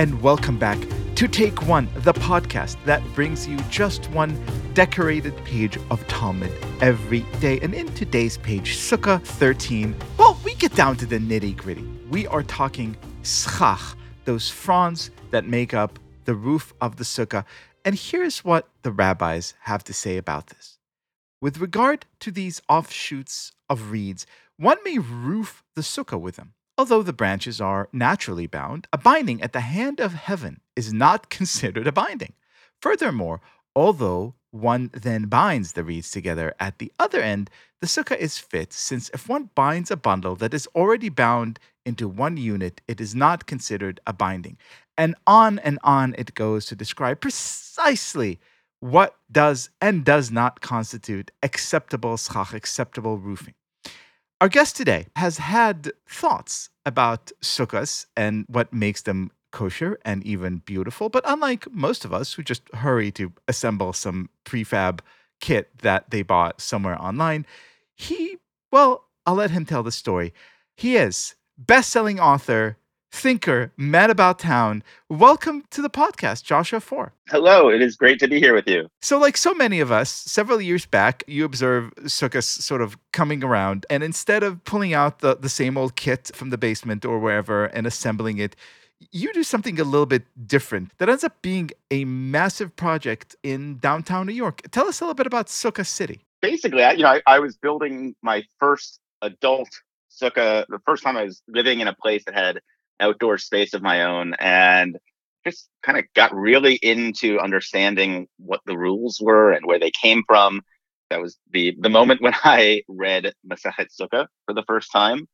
and welcome back to Take One, the podcast that brings you just one decorated page of Talmud every day. And in today's page, Sukkah 13, well, we get down to the nitty gritty. We are talking schach, those fronds that make up the roof of the sukkah. And here's what the rabbis have to say about this. With regard to these offshoots of reeds, one may roof the sukkah with them. Although the branches are naturally bound, a binding at the hand of heaven is not considered a binding. Furthermore, although one then binds the reeds together at the other end, the sukkah is fit, since if one binds a bundle that is already bound into one unit, it is not considered a binding. And on and on it goes to describe precisely what does and does not constitute acceptable schach, acceptable roofing. Our guest today has had thoughts about sukkahs and what makes them kosher and even beautiful. But unlike most of us who just hurry to assemble some prefab kit that they bought somewhere online, he, well, I'll let him tell the story. He is best-selling author, thinker, man about town. Welcome to the podcast, Joshua Foer. Hello, it is great to be here with you. So, like so many of us, several years back, you observe Sukkot sort of coming around, and instead of pulling out the, the same old kit from the basement or wherever and assembling it, you do something a little bit different that ends up being a massive project in downtown New York. Tell us a little bit about Sukkah City. Basically, you know, I, I was building my first adult sukkah the first time I was living in a place that had outdoor space of my own and just kind of got really into understanding what the rules were and where they came from. That was the the moment when I read Masechet Sukkah for the first time,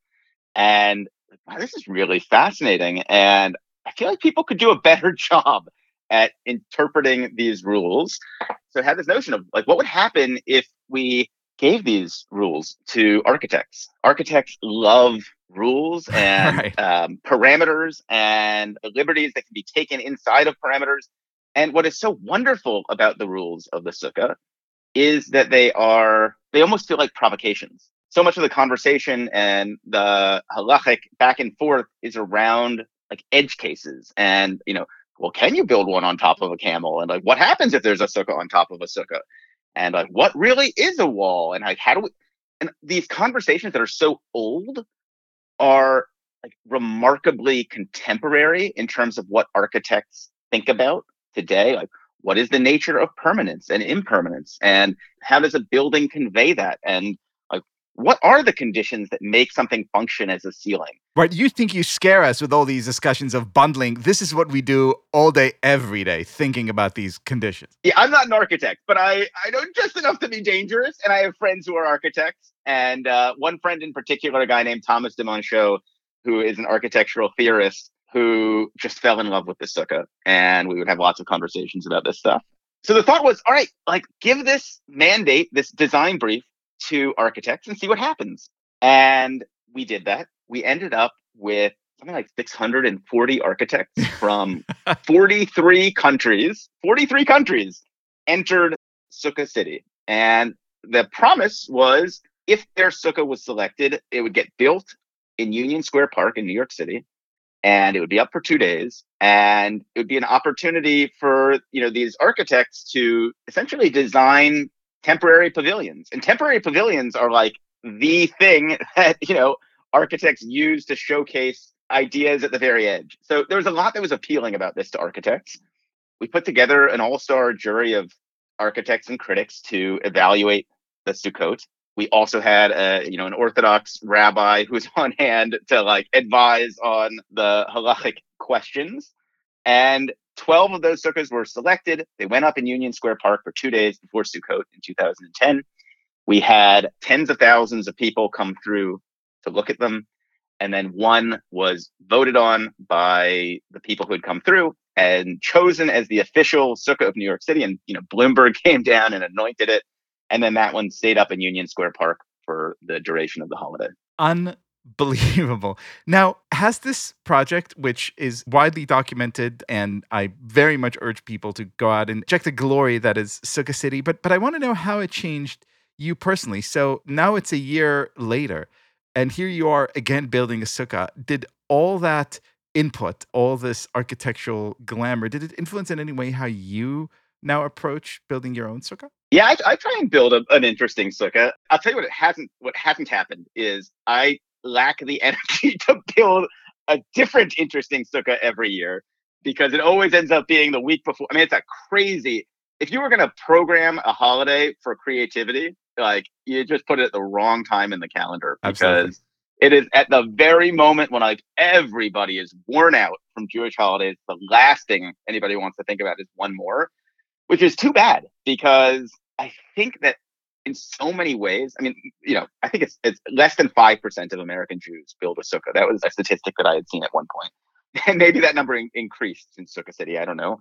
and wow, this is really fascinating. And I feel like people could do a better job at interpreting these rules. So I had this notion of like, what would happen if we gave these rules to architects? Architects love rules and right. um, parameters and liberties that can be taken inside of parameters. And what is so wonderful about the rules of the sukkah is that they are, they almost feel like provocations. So much of the conversation and the halachic back and forth is around like edge cases and, you know, well, can you build one on top of a camel? And like, what happens if there's a sukkah on top of a sukkah? And like, what really is a wall? And like, how do we, and these conversations that are so old are like remarkably contemporary in terms of what architects think about today. Like, what is the nature of permanence and impermanence? And how does a building convey that? And what are the conditions that make something function as a ceiling? Right. You think you scare us with all these discussions of bundling. This is what we do all day, every day, thinking about these conditions. Yeah, I'm not an architect, but I, I know just enough to be dangerous. And I have friends who are architects. And uh, one friend in particular, a guy named Thomas de Monchaux, who is an architectural theorist who just fell in love with the sukkah. And we would have lots of conversations about this stuff. So the thought was, all right, like give this mandate, this design brief to architects and see what happens. And we did that. We ended up with something like 640 architects from 43 countries, 43 countries entered Sukkah City. And the promise was if their sukkah was selected, it would get built in Union Square Park in New York City, and it would be up for two days. And it would be an opportunity for you know these architects to essentially design temporary pavilions. And temporary pavilions are like the thing that you know architects use to showcase ideas at the very edge. So there was a lot that was appealing about this to architects. We put together an all-star jury of architects and critics to evaluate the Sukkot we also had a you know an Orthodox rabbi who's on hand to like advise on the halachic questions. And 12 of those sukkahs were selected. They went up in Union Square Park for two days before Sukkot in 2010. We had tens of thousands of people come through to look at them. And then one was voted on by the people who had come through and chosen as the official sukkah of New York City. And, you know, Bloomberg came down and anointed it and then that one stayed up in Union Square Park for the duration of the holiday. Unbelievable. Now, has this project, which is widely documented, and I very much urge people to go out and check the glory that is Sukkah City, but but I want to know how it changed you personally. So now it's a year later, and here you are again building a sukkah. Did all that input, all this architectural glamour, did it influence in any way how you now approach building your own sukkah? Yeah, I, I try and build a, an interesting sukkah. I'll tell you what it hasn't what hasn't happened is I lack the energy to build a different interesting sukkah every year because it always ends up being the week before. I mean, it's a crazy. If you were going to program a holiday for creativity, like you just put it at the wrong time in the calendar because Absolutely. it is at the very moment when like everybody is worn out from Jewish holidays. The last thing anybody wants to think about is one more, which is too bad because I think that in so many ways, I mean, you know, I think it's it's less than five percent of American Jews build a sukkah. That was a statistic that I had seen at one point, and maybe that number in- increased in Sukkah City. I don't know,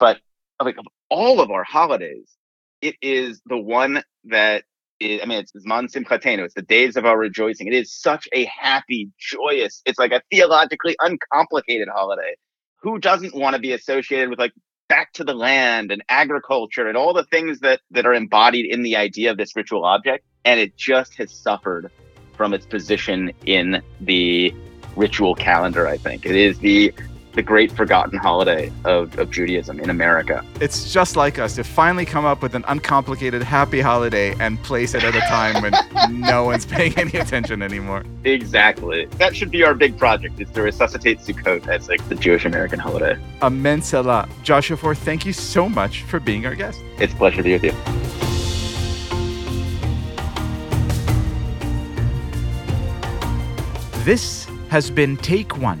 but like of all of our holidays, it is the one that is, I mean, it's Zman Simchatenu. It's the days of our rejoicing. It is such a happy, joyous. It's like a theologically uncomplicated holiday. Who doesn't want to be associated with like back to the land and agriculture and all the things that that are embodied in the idea of this ritual object and it just has suffered from its position in the ritual calendar i think. It is the the great forgotten holiday of, of Judaism in America. It's just like us to finally come up with an uncomplicated happy holiday and place it at a time when no one's paying any attention anymore. Exactly. That should be our big project is to resuscitate Sukkot as like the Jewish American holiday. Amen Selah. Joshua Foer, thank you so much for being our guest. It's a pleasure to be with you. This has been Take One